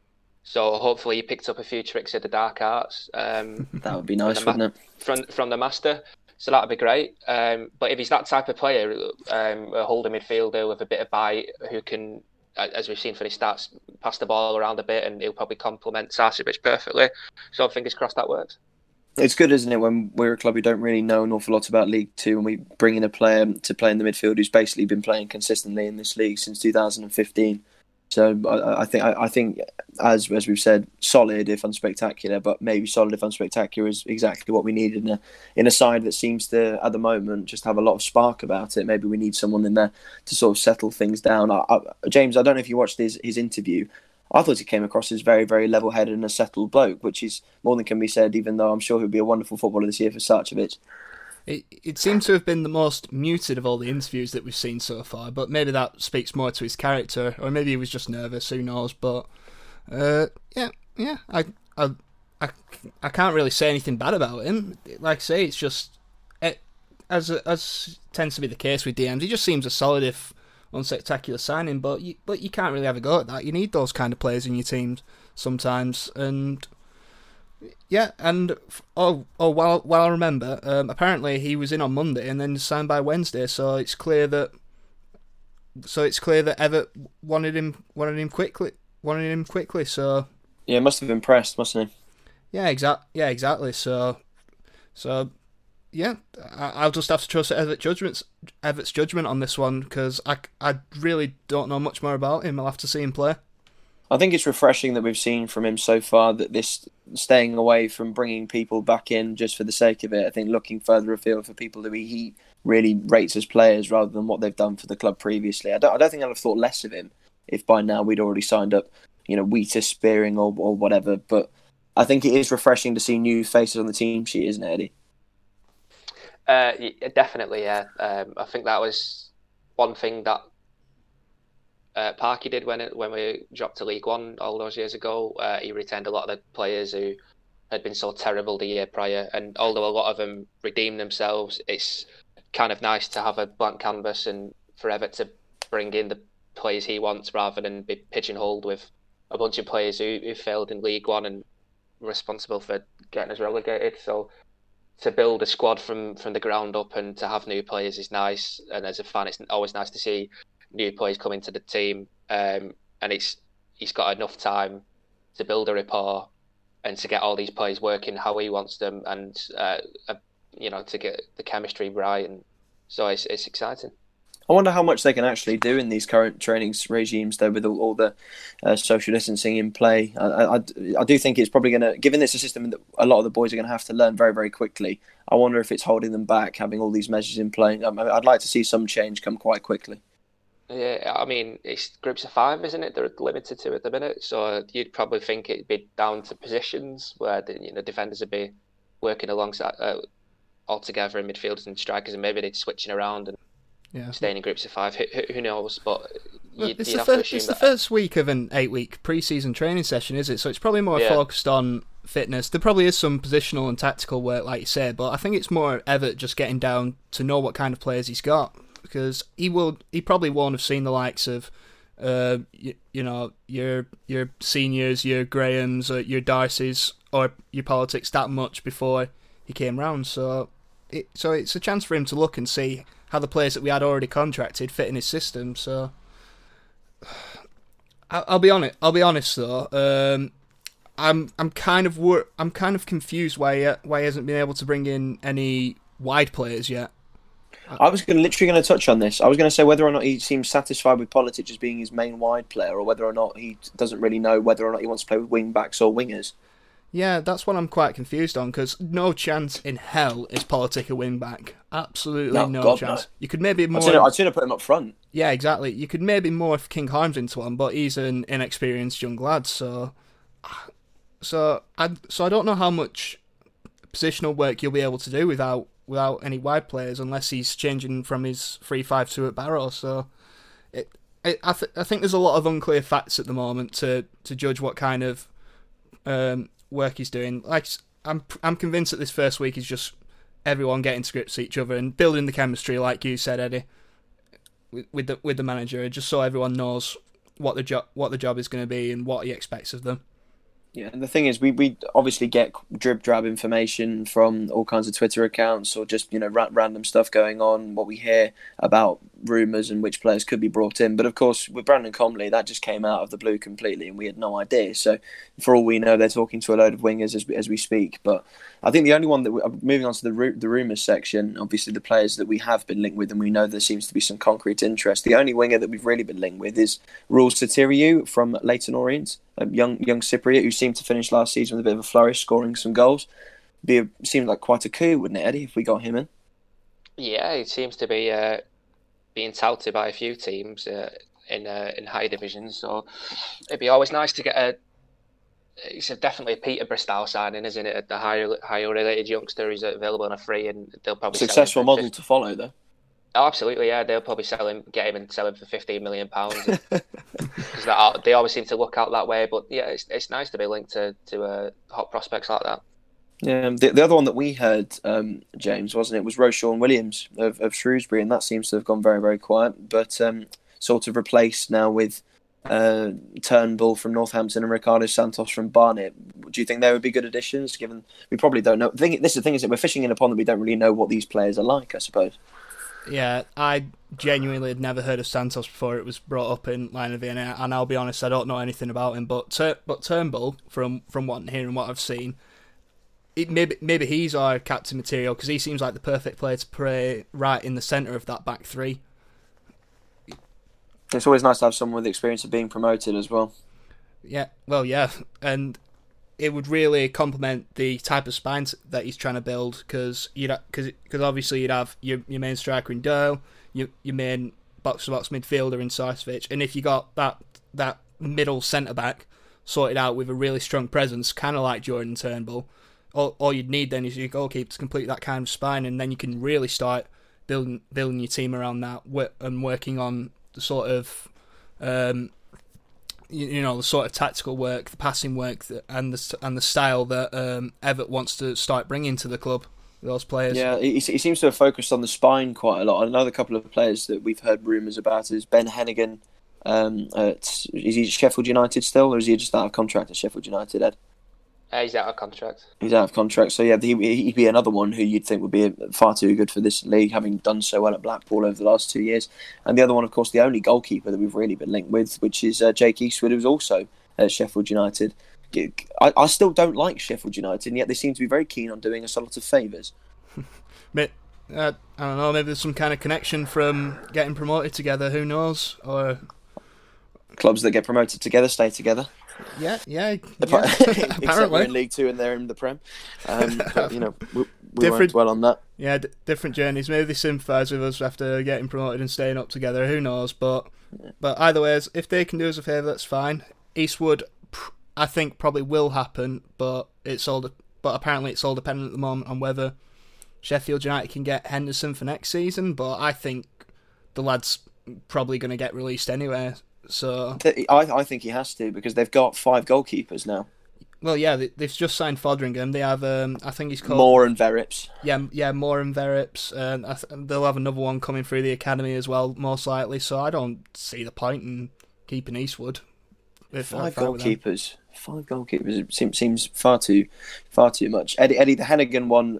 So hopefully he picked up a few tricks of the dark arts. Um, [laughs] That would be nice, ma- wouldn't it? from from the master. So that'd be great. Um, but if he's that type of player, um, a holding midfielder with a bit of bite, who can, as we've seen for his stats, pass the ball around a bit, and he'll probably complement Sarcevic perfectly. So fingers crossed that works. It's good, isn't it, when we're a club who don't really know an awful lot about League Two and we bring in a player to play in the midfield who's basically been playing consistently in this league since 2015. So I, I think I, I think as as we've said, solid if unspectacular, but maybe solid if unspectacular is exactly what we need in a in a side that seems to at the moment just have a lot of spark about it. Maybe we need someone in there to sort of settle things down. I, James, I don't know if you watched his his interview. I thought he came across as very, very level headed and a settled bloke, which is more than can be said, even though I'm sure he'll be a wonderful footballer this year for Sarcevic. It it seemed to have been the most muted of all the interviews that we've seen so far, but maybe that speaks more to his character, or maybe he was just nervous. Who knows? But uh, yeah, yeah, I, I, I, I can't really say anything bad about him. Like I say, it's just it, as as tends to be the case with DMs. He just seems a solid if unspectacular signing, but you, but you can't really have a go at that. You need those kind of players in your teams sometimes, and yeah, and f- oh, oh, while while I remember, um, apparently he was in on Monday and then signed by Wednesday. So it's clear that, so it's clear that Evatt wanted him wanted him quickly wanted him quickly. So Yeah, must have impressed, mustn't he? yeah, exact, yeah, exactly. So, so yeah, I, I'll just have to trust Evatt's judgments, Evatt's judgment on this one because I, I really don't know much more about him. I'll have to see him play. I think it's refreshing that we've seen from him so far that this staying away from bringing people back in just for the sake of it. I think looking further afield for people who he really rates as players rather than what they've done for the club previously. I don't, I don't think I'd have thought less of him if by now we'd already signed up, you know, Wheater, Spearing or, or whatever. But I think it is refreshing to see new faces on the team sheet, isn't it, Eddie? Uh, definitely, yeah. Um, I think that was one thing that uh, Parky did when it when we dropped to League One all those years ago. Uh, he retained a lot of the players who had been so terrible the year prior, and although a lot of them redeemed themselves, it's kind of nice to have a blank canvas and for Evatt to bring in the players he wants rather than be pigeonholed with a bunch of players who, who failed in League One and responsible for getting us relegated. So to build a squad from from the ground up and to have new players is nice. And as a fan, it's always nice to see new players come into the team. Um, and it's he's got enough time to build a rapport and to get all these players working how he wants them, and uh, uh, you know to get the chemistry right. And so it's it's exciting. I wonder how much they can actually do in these current training regimes, though, with all, all the uh, social distancing in play. I, I, I do think it's probably going to, given it's a system that a lot of the boys are going to have to learn very, very quickly. I wonder if it's holding them back, having all these measures in play. Um, I'd like to see some change come quite quickly. Yeah, I mean it's groups of five, isn't it? They're limited to at the minute, so you'd probably think it'd be down to positions where the you know defenders would be working alongside uh, all together in midfielders and strikers, and maybe they'd switching around and Yeah. staying in groups of five. Who, who- knows? But you'd, it's you'd the, first, it's the first week of an eight week pre season training session, is it? So it's probably more Yeah. focused on fitness. There probably is some positional and tactical work, like you said, but I think it's more Evatt just getting down to know what kind of players he's got because he will. He probably won't have seen the likes of. Uh, you, you know your your seniors, your Grahams, uh, your Darcys, or your Politics that much before he came round. So it so it's a chance for him to look and see how the players that we had already contracted fit in his system. So [sighs] I- I'll be honest. I'll be honest though. Um, I'm I'm kind of wor- I'm kind of confused why he, why he hasn't been able to bring in any wide players yet. I was gonna, literally going to touch on this. I was going to say whether or not he seems satisfied with Politics as being his main wide player, or whether or not he doesn't really know whether or not he wants to play with wing backs or wingers. Yeah, that's what I'm quite confused on because no chance in hell is Politic a wing back. Absolutely No, no, God, chance. no. You could maybe more. I'd sooner, put him up front. Yeah, exactly. You could maybe more if King Harms into one, but he's an inexperienced young lad, so ah, so I so I don't know how much positional work you'll be able to do without without any wide players unless he's changing from his three five two at Barrow. So it, it I th- I think there's a lot of unclear facts at the moment to to judge what kind of um, work he's doing. Like I'm, I'm convinced that this first week is just everyone getting to grips each other and building the chemistry, like you said, Eddie, with, with the with the manager, just so everyone knows what the job what the job is going to be and what he expects of them. Yeah, and the thing is, we, we obviously get drip drab information from all kinds of Twitter accounts or just you know ra- random stuff going on. What we hear about rumours and which players could be brought in, but of course with Brandon Comley, that just came out of the blue completely, and we had no idea. So for all we know, they're talking to a load of wingers as as we speak. But I think the only one that we, moving on to the the rumours section, obviously the players that we have been linked with, and we know there seems to be some concrete interest. The only winger that we've really been linked with is Ruel Sotiriou from Leyton Orient, a young young Cypriot who seemed to finish last season with a bit of a flourish, scoring some goals. Be a, seemed like quite a coup, wouldn't it, Eddie, if we got him in? Yeah, he seems to be uh, being touted by a few teams uh, in uh, in higher divisions. So it'd be always nice to get a. It's a, definitely a Peterborough style signing, isn't it? The higher higher related youngster is available on a free, and they'll probably successful model 50... to follow, though. Oh, absolutely, yeah. They'll probably sell him, get him, and sell him for fifteen million pounds [laughs] because they always seem to look out that way. But yeah, it's it's nice to be linked to to uh, hot prospects like that. Yeah, the, the other one that we heard, um, James, wasn't it? Was Ro-Shaun Williams of, of Shrewsbury, and that seems to have gone very, very quiet. But um, sort of replaced now with uh, Turnbull from Northampton and Ricardo Santos from Barnet. Do you think they would be good additions? Given we probably don't know. The thing, this is the thing is that we're fishing in a pond that we don't really know what these players are like. I suppose. Yeah, I genuinely had never heard of Santos before it was brought up in Lion of Vienna, and I'll be honest, I don't know anything about him. But Tur- but Turnbull, from from what I'm hearing, what I've seen, it, maybe maybe he's our captain material because he seems like the perfect player to play right in the centre of that back three. It's always nice to have someone with experience of being promoted as well. Yeah, well, yeah, and it would really complement the type of spine that he's trying to build because you'd because because obviously you'd have your your main striker in Doyle, your your main box to box midfielder in Sarcevic, and if you got that that middle centre back sorted out with a really strong presence, kind of like Jordan Turnbull, all, all you'd need then is your goalkeeper to complete that kind of spine, and then you can really start building building your team around that and working on the sort of um, you, you, know the sort of tactical work, the passing work, that, and the and the style that um, Evatt wants to start bringing to the club. Those players. Yeah, he, he seems to have focused on the spine quite a lot. Another couple of players that we've heard rumours about is Ben Heneghan. Um, is he Sheffield United still, or is he just out of contract at Sheffield United? Ed. Uh, he's out of contract. He's out of contract. So yeah, he, would be another one who you'd think would be far too good for this league, having done so well at Blackpool over the last two years. And the other one, of course, the only goalkeeper that we've really been linked with, which is uh, Jake Eastwood, who's also at Sheffield United. I, I, still don't like Sheffield United, and yet they seem to be very keen on doing us a lot of favours. [laughs] but uh, I don't know, maybe there's some kind of connection from getting promoted together. Who knows? Or clubs that get promoted together stay together. Yeah, yeah. yeah. [laughs] [laughs] Apparently, we're in League Two and they're in the Prem. Um, [laughs] but, you know, we, we different, dwell on that. Yeah, d- different journeys. Maybe they sympathise with us after getting promoted and staying up together. Who knows? But yeah. but either way, if they can do us a favour, that's fine. Eastwood, I think probably will happen, but it's all. De- but apparently, it's all dependent at the moment on whether Sheffield United can get Henderson for next season. But I think the lad's probably going to get released anyway. So I, I think he has to because they've got five goalkeepers now. Well, yeah, they, have just signed Foderingham. They have, um, I think he's called Moore and Verrips. Yeah, yeah, Moore and Verrips, and th- they'll have another one coming through the academy as well, most likely. So I don't see the point in keeping Eastwood. Five goalkeepers, five goalkeepers seems seems far too, far too much. Eddie, Eddie, the Heneghan one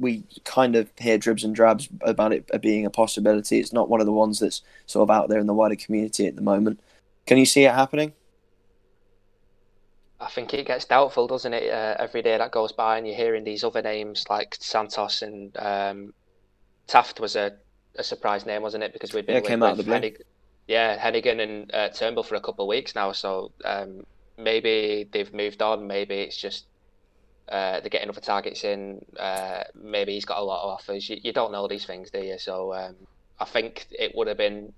we kind of hear dribs and drabs about it being a possibility. It's not one of the ones that's sort of out there in the wider community at the moment. Can you see it happening? I think it gets doubtful, doesn't it? Uh, every day that goes by, and you're hearing these other names like Santos and um, Taft was a, a surprise name, wasn't it? Because we've been yeah, came out of the blue. Hennig- yeah, Heneghan and uh, Turnbull for a couple of weeks now, so um, maybe they've moved on. Maybe it's just uh, they're getting other targets in. Uh, maybe he's got a lot of offers. You, you don't know these things, do you? So um, I think it would have been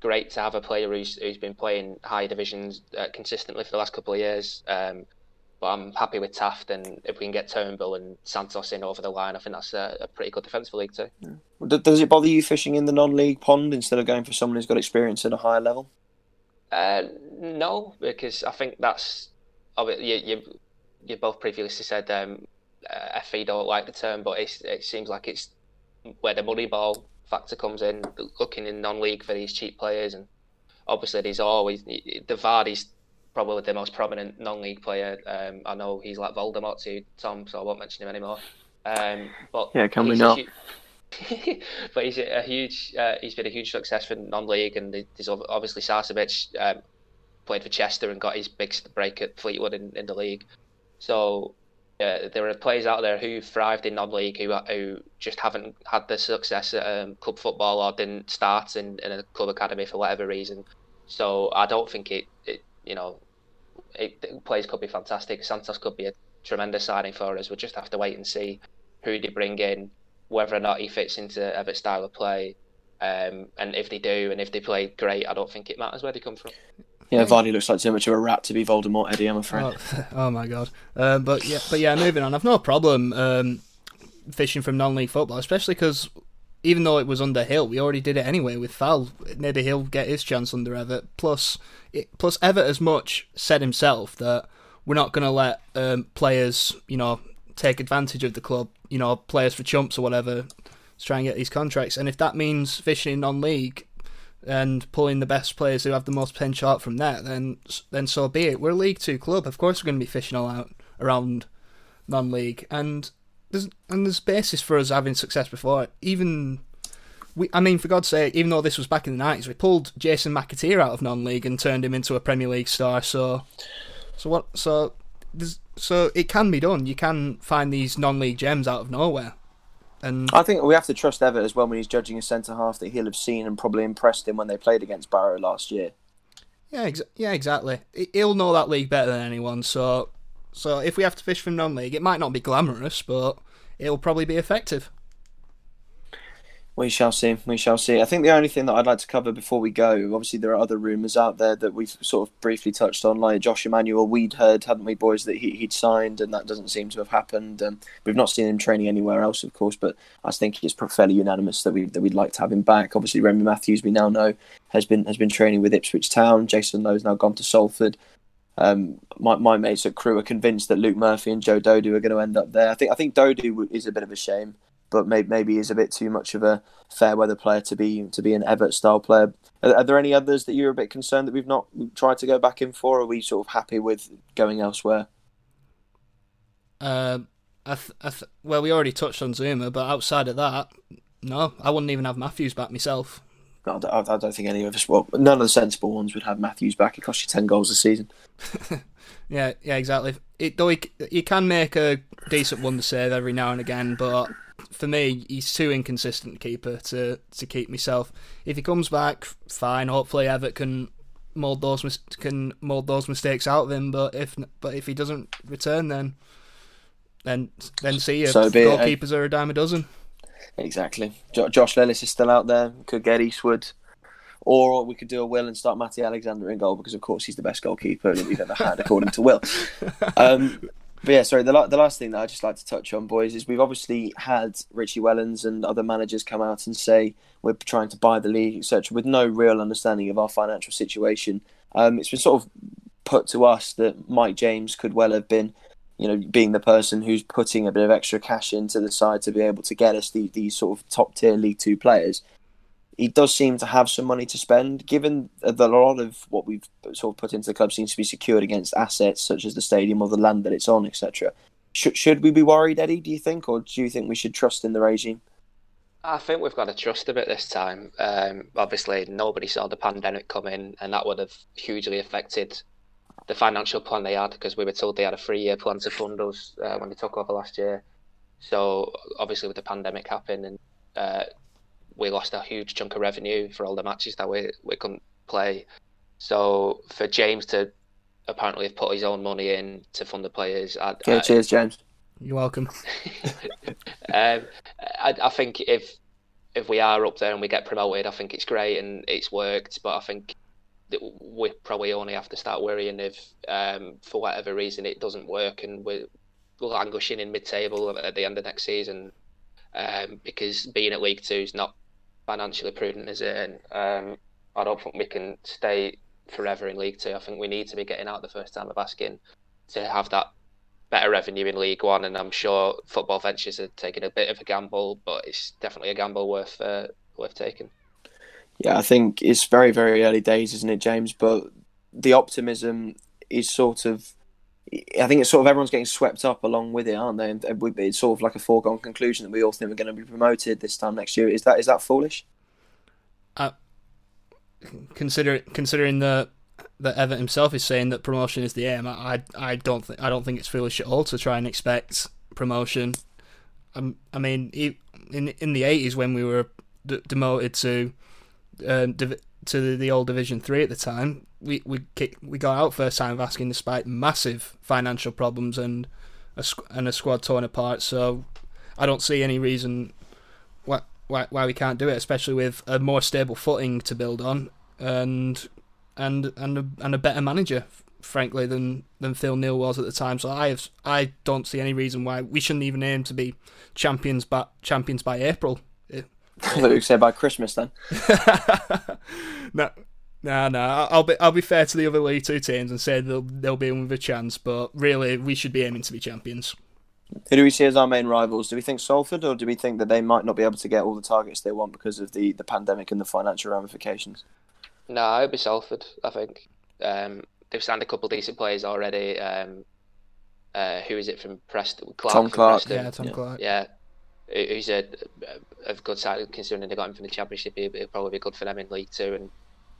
great to have a player who's who's been playing high divisions uh, consistently for the last couple of years. Um, but I'm happy with Taft, and if we can get Turnbull and Santos in over the line, I think that's a, a pretty good defence for League Two. Yeah. Does it bother you fishing in the non-league pond instead of going for someone who's got experience at a higher level? Uh, no, because I think that's you, you you both previously said um, uh, FE don't like the term, but it seems like it's where the money ball factor comes in, looking in non-league for these cheap players, and obviously there's always the Vardy's probably the most prominent non-league player. Um, I know he's like Voldemort to Tom, so I won't mention him anymore. Um, but yeah, can we not? [laughs] but he's a, huge. Uh, he's been a huge success for non-league, and there's obviously Sarcevic um, played for Chester and got his big break at Fleetwood in, in the league. So there are players out there who thrived in non-league who who just haven't had the success at um, club football or didn't start in, in a club academy for whatever reason. So I don't think it, it you know, it, it, players could be fantastic. Santos could be a tremendous signing for us. We'll just have to wait and see who they bring in, whether or not he fits into Evatt's style of play. Um, and if they do, and if they play great, I don't think it matters where they come from. Yeah, Vardy looks like too much of a rat to be Voldemort, Eddie. I'm afraid. Oh, [laughs] oh my god. Um, but yeah, but yeah, moving on. I've no problem um, fishing from non-league football, especially because even though it was under Hill, we already did it anyway with Foul. Maybe he'll get his chance under Evatt. Plus, it, plus Evatt as much said himself that we're not going to let um, players, you know, take advantage of the club. You know, players for chumps or whatever, to try and get these contracts. And if that means fishing in non-league and pulling the best players who have the most potential out from that, then then so be it. We're a League Two club. Of course, we're going to be fishing all out around non-league, and there's and there's basis for us having success before. Even we, I mean, for God's sake, even though this was back in the nineties, we pulled Jason McAteer out of non-league and turned him into a Premier League star. So, so what? So, so it can be done. You can find these non-league gems out of nowhere. And I think we have to trust Evatt as well when he's judging a centre half that he'll have seen and probably impressed him when they played against Barrow last year. Yeah, ex- yeah, exactly. He'll know that league better than anyone. So, so if we have to fish from non-league, it might not be glamorous, but it'll probably be effective. We shall see. We shall see. I think the only thing that I'd like to cover before we go, obviously there are other rumours out there that we've sort of briefly touched on, like Josh Emmanuel. We'd heard, hadn't we, boys, that he, would signed, and that doesn't seem to have happened. Um, we've not seen him training anywhere else, of course, but I think it's fairly unanimous that we that we'd like to have him back. Obviously, Remy Matthews, we now know, has been has been training with Ipswich Town. Jason Lowe's now gone to Salford. Um, my, my mates at Crewe are convinced that Luke Murphy and Joe Dodoo are going to end up there. I think I think Dodoo is a bit of a shame but maybe maybe is a bit too much of a fair weather player to be to be an Evatt style player. Are, are, there any others that you're a bit concerned that we've not tried to go back in for? Or are we sort of happy with going elsewhere? Uh, I th- I th- well, we already touched on Zouma, but outside of that, no, I wouldn't even have Matthews back myself. No, I, I don't think any of us. Well, none of the sensible ones would have Matthews back. It costs you ten goals a season. [laughs] yeah, yeah, exactly. It, though he, he can make a decent one to save every now and again, but for me, he's too inconsistent a keeper to to keep myself. If he comes back, fine. Hopefully, Evatt can mold those can mold those mistakes out of him. But if but if he doesn't return, then then then see you. So Goalkeepers are a dime a dozen. Exactly. Jo- Josh Lellis is still out there. Could get Eastwood. Or we could do a will and start Matty Alexander in goal because, of course, he's the best goalkeeper that we've ever had, according to Will. [laughs] Um, but yeah, sorry. The the last thing that I just like to touch on, boys, is we've obviously had Richie Wellens and other managers come out and say we're trying to buy the league, etc., with no real understanding of our financial situation. Um, it's been sort of put to us that Mike James could well have been, you know, being the person who's putting a bit of extra cash into the side to be able to get us the, these sort of top tier League Two players he does seem to have some money to spend, given that a lot of what we've sort of put into the club seems to be secured against assets such as the stadium or the land that it's on, etc. Should, should we be worried, Eddie, do you think, or do you think we should trust in the regime? I think we've got to trust a bit this time. Um, obviously, nobody saw the pandemic coming, and that would have hugely affected the financial plan they had because we were told they had a three year plan to fund us uh, when they took over last year. So, obviously, with the pandemic happening, uh, we lost a huge chunk of revenue for all the matches that we we couldn't play. So for James to apparently have put his own money in to fund the players, I, yeah, I, cheers, James. You're welcome. [laughs] um, I, I think if if we are up there and we get promoted, I think it's great and it's worked. But I think we probably only have to start worrying if, um, for whatever reason, it doesn't work and we're languishing in mid-table at the end of next season. Um, because being at League Two is not financially prudent is it? And um, I don't think we can stay forever in League Two. I think we need to be getting out the first time of asking to have that better revenue in League One, and I'm sure Football Ventures are taking a bit of a gamble, but it's definitely a gamble worth uh, worth taking. Yeah, I think it's very very early days, isn't it, James? But the optimism is sort of. I think it's sort of everyone's getting swept up along with it, aren't they? And it's sort of like a foregone conclusion that we all think we're going to be promoted this time next year. Is that is that foolish? Uh, consider considering the that Everton himself is saying that promotion is the aim. I I don't think I don't think it's foolish at all to try and expect promotion. Um, I mean, in in the eighties when we were d- demoted to um, div- to the old Division Three at the time, we we we got out first time of asking despite massive financial problems and a and a squad torn apart. So I don't see any reason why why why we can't do it, especially with a more stable footing to build on and and and a, and a better manager, frankly, than than Phil Neal was at the time. So I have I don't see any reason why we shouldn't even aim to be champions, but champions by April. [laughs] I thought you say by Christmas then. [laughs] no, no, no. I'll be I'll be fair to the other League Two teams and say they'll they'll be in with a chance, but really we should be aiming to be champions. Who do we see as our main rivals? Do we think Salford, or do we think that they might not be able to get all the targets they want because of the, the pandemic and the financial ramifications? No, it'd be Salford. I think um, they've signed a couple of decent players already. Um, uh, who is it from Preston? Clarke Tom Clarke. Preston. Yeah, Tom yeah. Clarke. Yeah, who's a, a good side considering they got him from the Championship. He'll probably be good for them in League Two.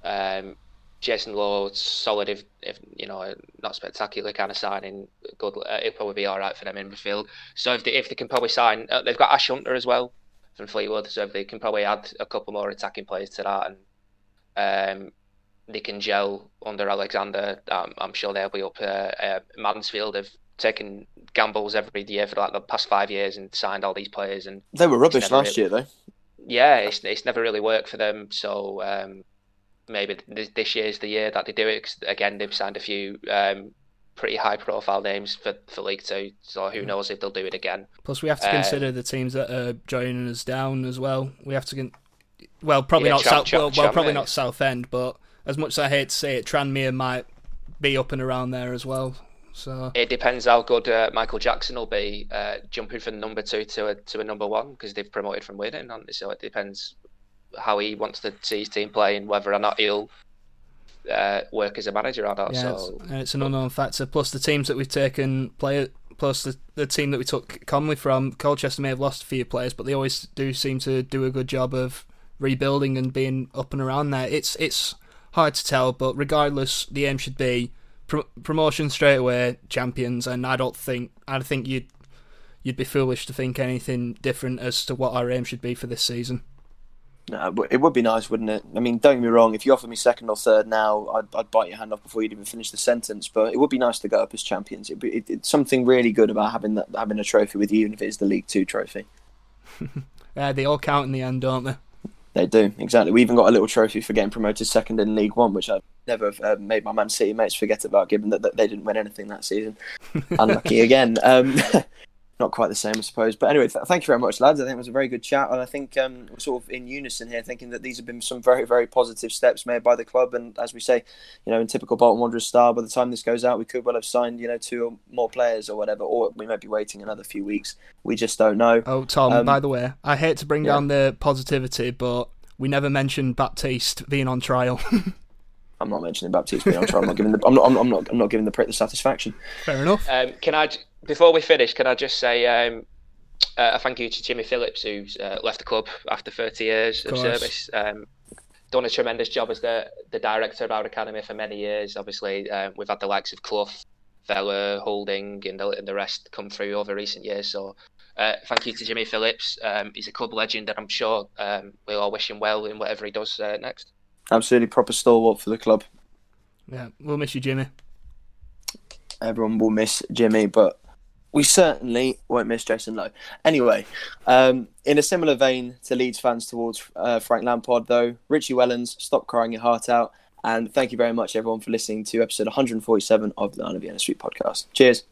And um, Jason Lowe, solid if, if you know not spectacular kind of signing. Good, uh, he'll probably be all right for them in midfield. So if they if they can probably sign, uh, they've got Ash Hunter as well from Fleetwood. So if they can probably add a couple more attacking players to that and um, they can gel under Alexander. Um, I'm sure they'll be up. Uh, uh, Mansfield have taken gambles every year for like the past five years and signed all these players. And they were rubbish last really, year, though. Yeah, it's it's never really worked for them. So um, maybe this, this year's the year that they do it. Cause again, they've signed a few um, pretty high profile names for, for League Two. So who knows if they'll do it again. Plus, we have to consider the teams that are joining us down as well. We have to. Well, probably yeah, not South. well, well probably not Southend, but as much as I hate to say it, Tranmere might be up and around there as well. So it depends how good uh, Michael Jackson will be uh, jumping from number two to a to a number one because they've promoted from within. So it depends how he wants to see his team play and whether or not he'll uh, work as a manager or not. Yeah, so it's, it's an unknown factor. Plus the teams that we've taken play. Plus the, the team that we took Comley from, Colchester may have lost a few players, but they always do seem to do a good job of rebuilding and being up and around there. It's it's hard to tell, but regardless, the aim should be pro- promotion straight away, champions. And I don't think I think you'd you'd be foolish to think anything different as to what our aim should be for this season. No, it would be nice, wouldn't it? I mean, don't get me wrong. If you offered me second or third now, I'd, I'd bite your hand off before you'd even finish the sentence. But it would be nice to go up as champions. Be, it, it's something really good about having that, having a trophy with you, even if it is the League Two trophy. [laughs] yeah, they all count in the end, don't they? They do exactly. We even got a little trophy for getting promoted second in League One, which I never uh, made my Man City mates forget about, given that, that they didn't win anything that season. [laughs] Unlucky again. Um, [laughs] not quite the same, I suppose. But anyway, th- thank you very much, lads. I think it was a very good chat, and I think um, we're sort of in unison here, thinking that these have been some very, very positive steps made by the club. And as we say, you know, in typical Bolton Wanderers style, by the time this goes out, we could well have signed, you know, two or more players or whatever, or we might be waiting another few weeks. We just don't know. Oh, Tom, um, by the way, I hate to bring yeah. down the positivity, but we never mentioned Baptiste being on trial. [laughs] I'm not mentioning Baptiste being on trial. I'm not giving the I'm not I'm not I'm not giving the prick the satisfaction. Fair enough. Um, can I before we finish? Can I just say um, uh, a thank you to Jimmy Phillips who's uh, left the club after 30 years of, of service. Um, done a tremendous job as the the director of our academy for many years. Obviously, uh, we've had the likes of Clough, Vela, Holding, and the, and the rest come through over recent years. So uh, thank you to Jimmy Phillips. Um, he's a club legend, and I'm sure um, we'll all wish him well in whatever he does uh, next. Absolutely proper stalwart for the club. Yeah, we'll miss you, Jimmy. Everyone will miss Jimmy, but we certainly won't miss Jason Lowe. Anyway, um, in a similar vein to Leeds fans towards uh, Frank Lampard, though, Richie Wellens, stop crying your heart out. And thank you very much, everyone, for listening to episode 147 of the Lion of Street podcast. Cheers.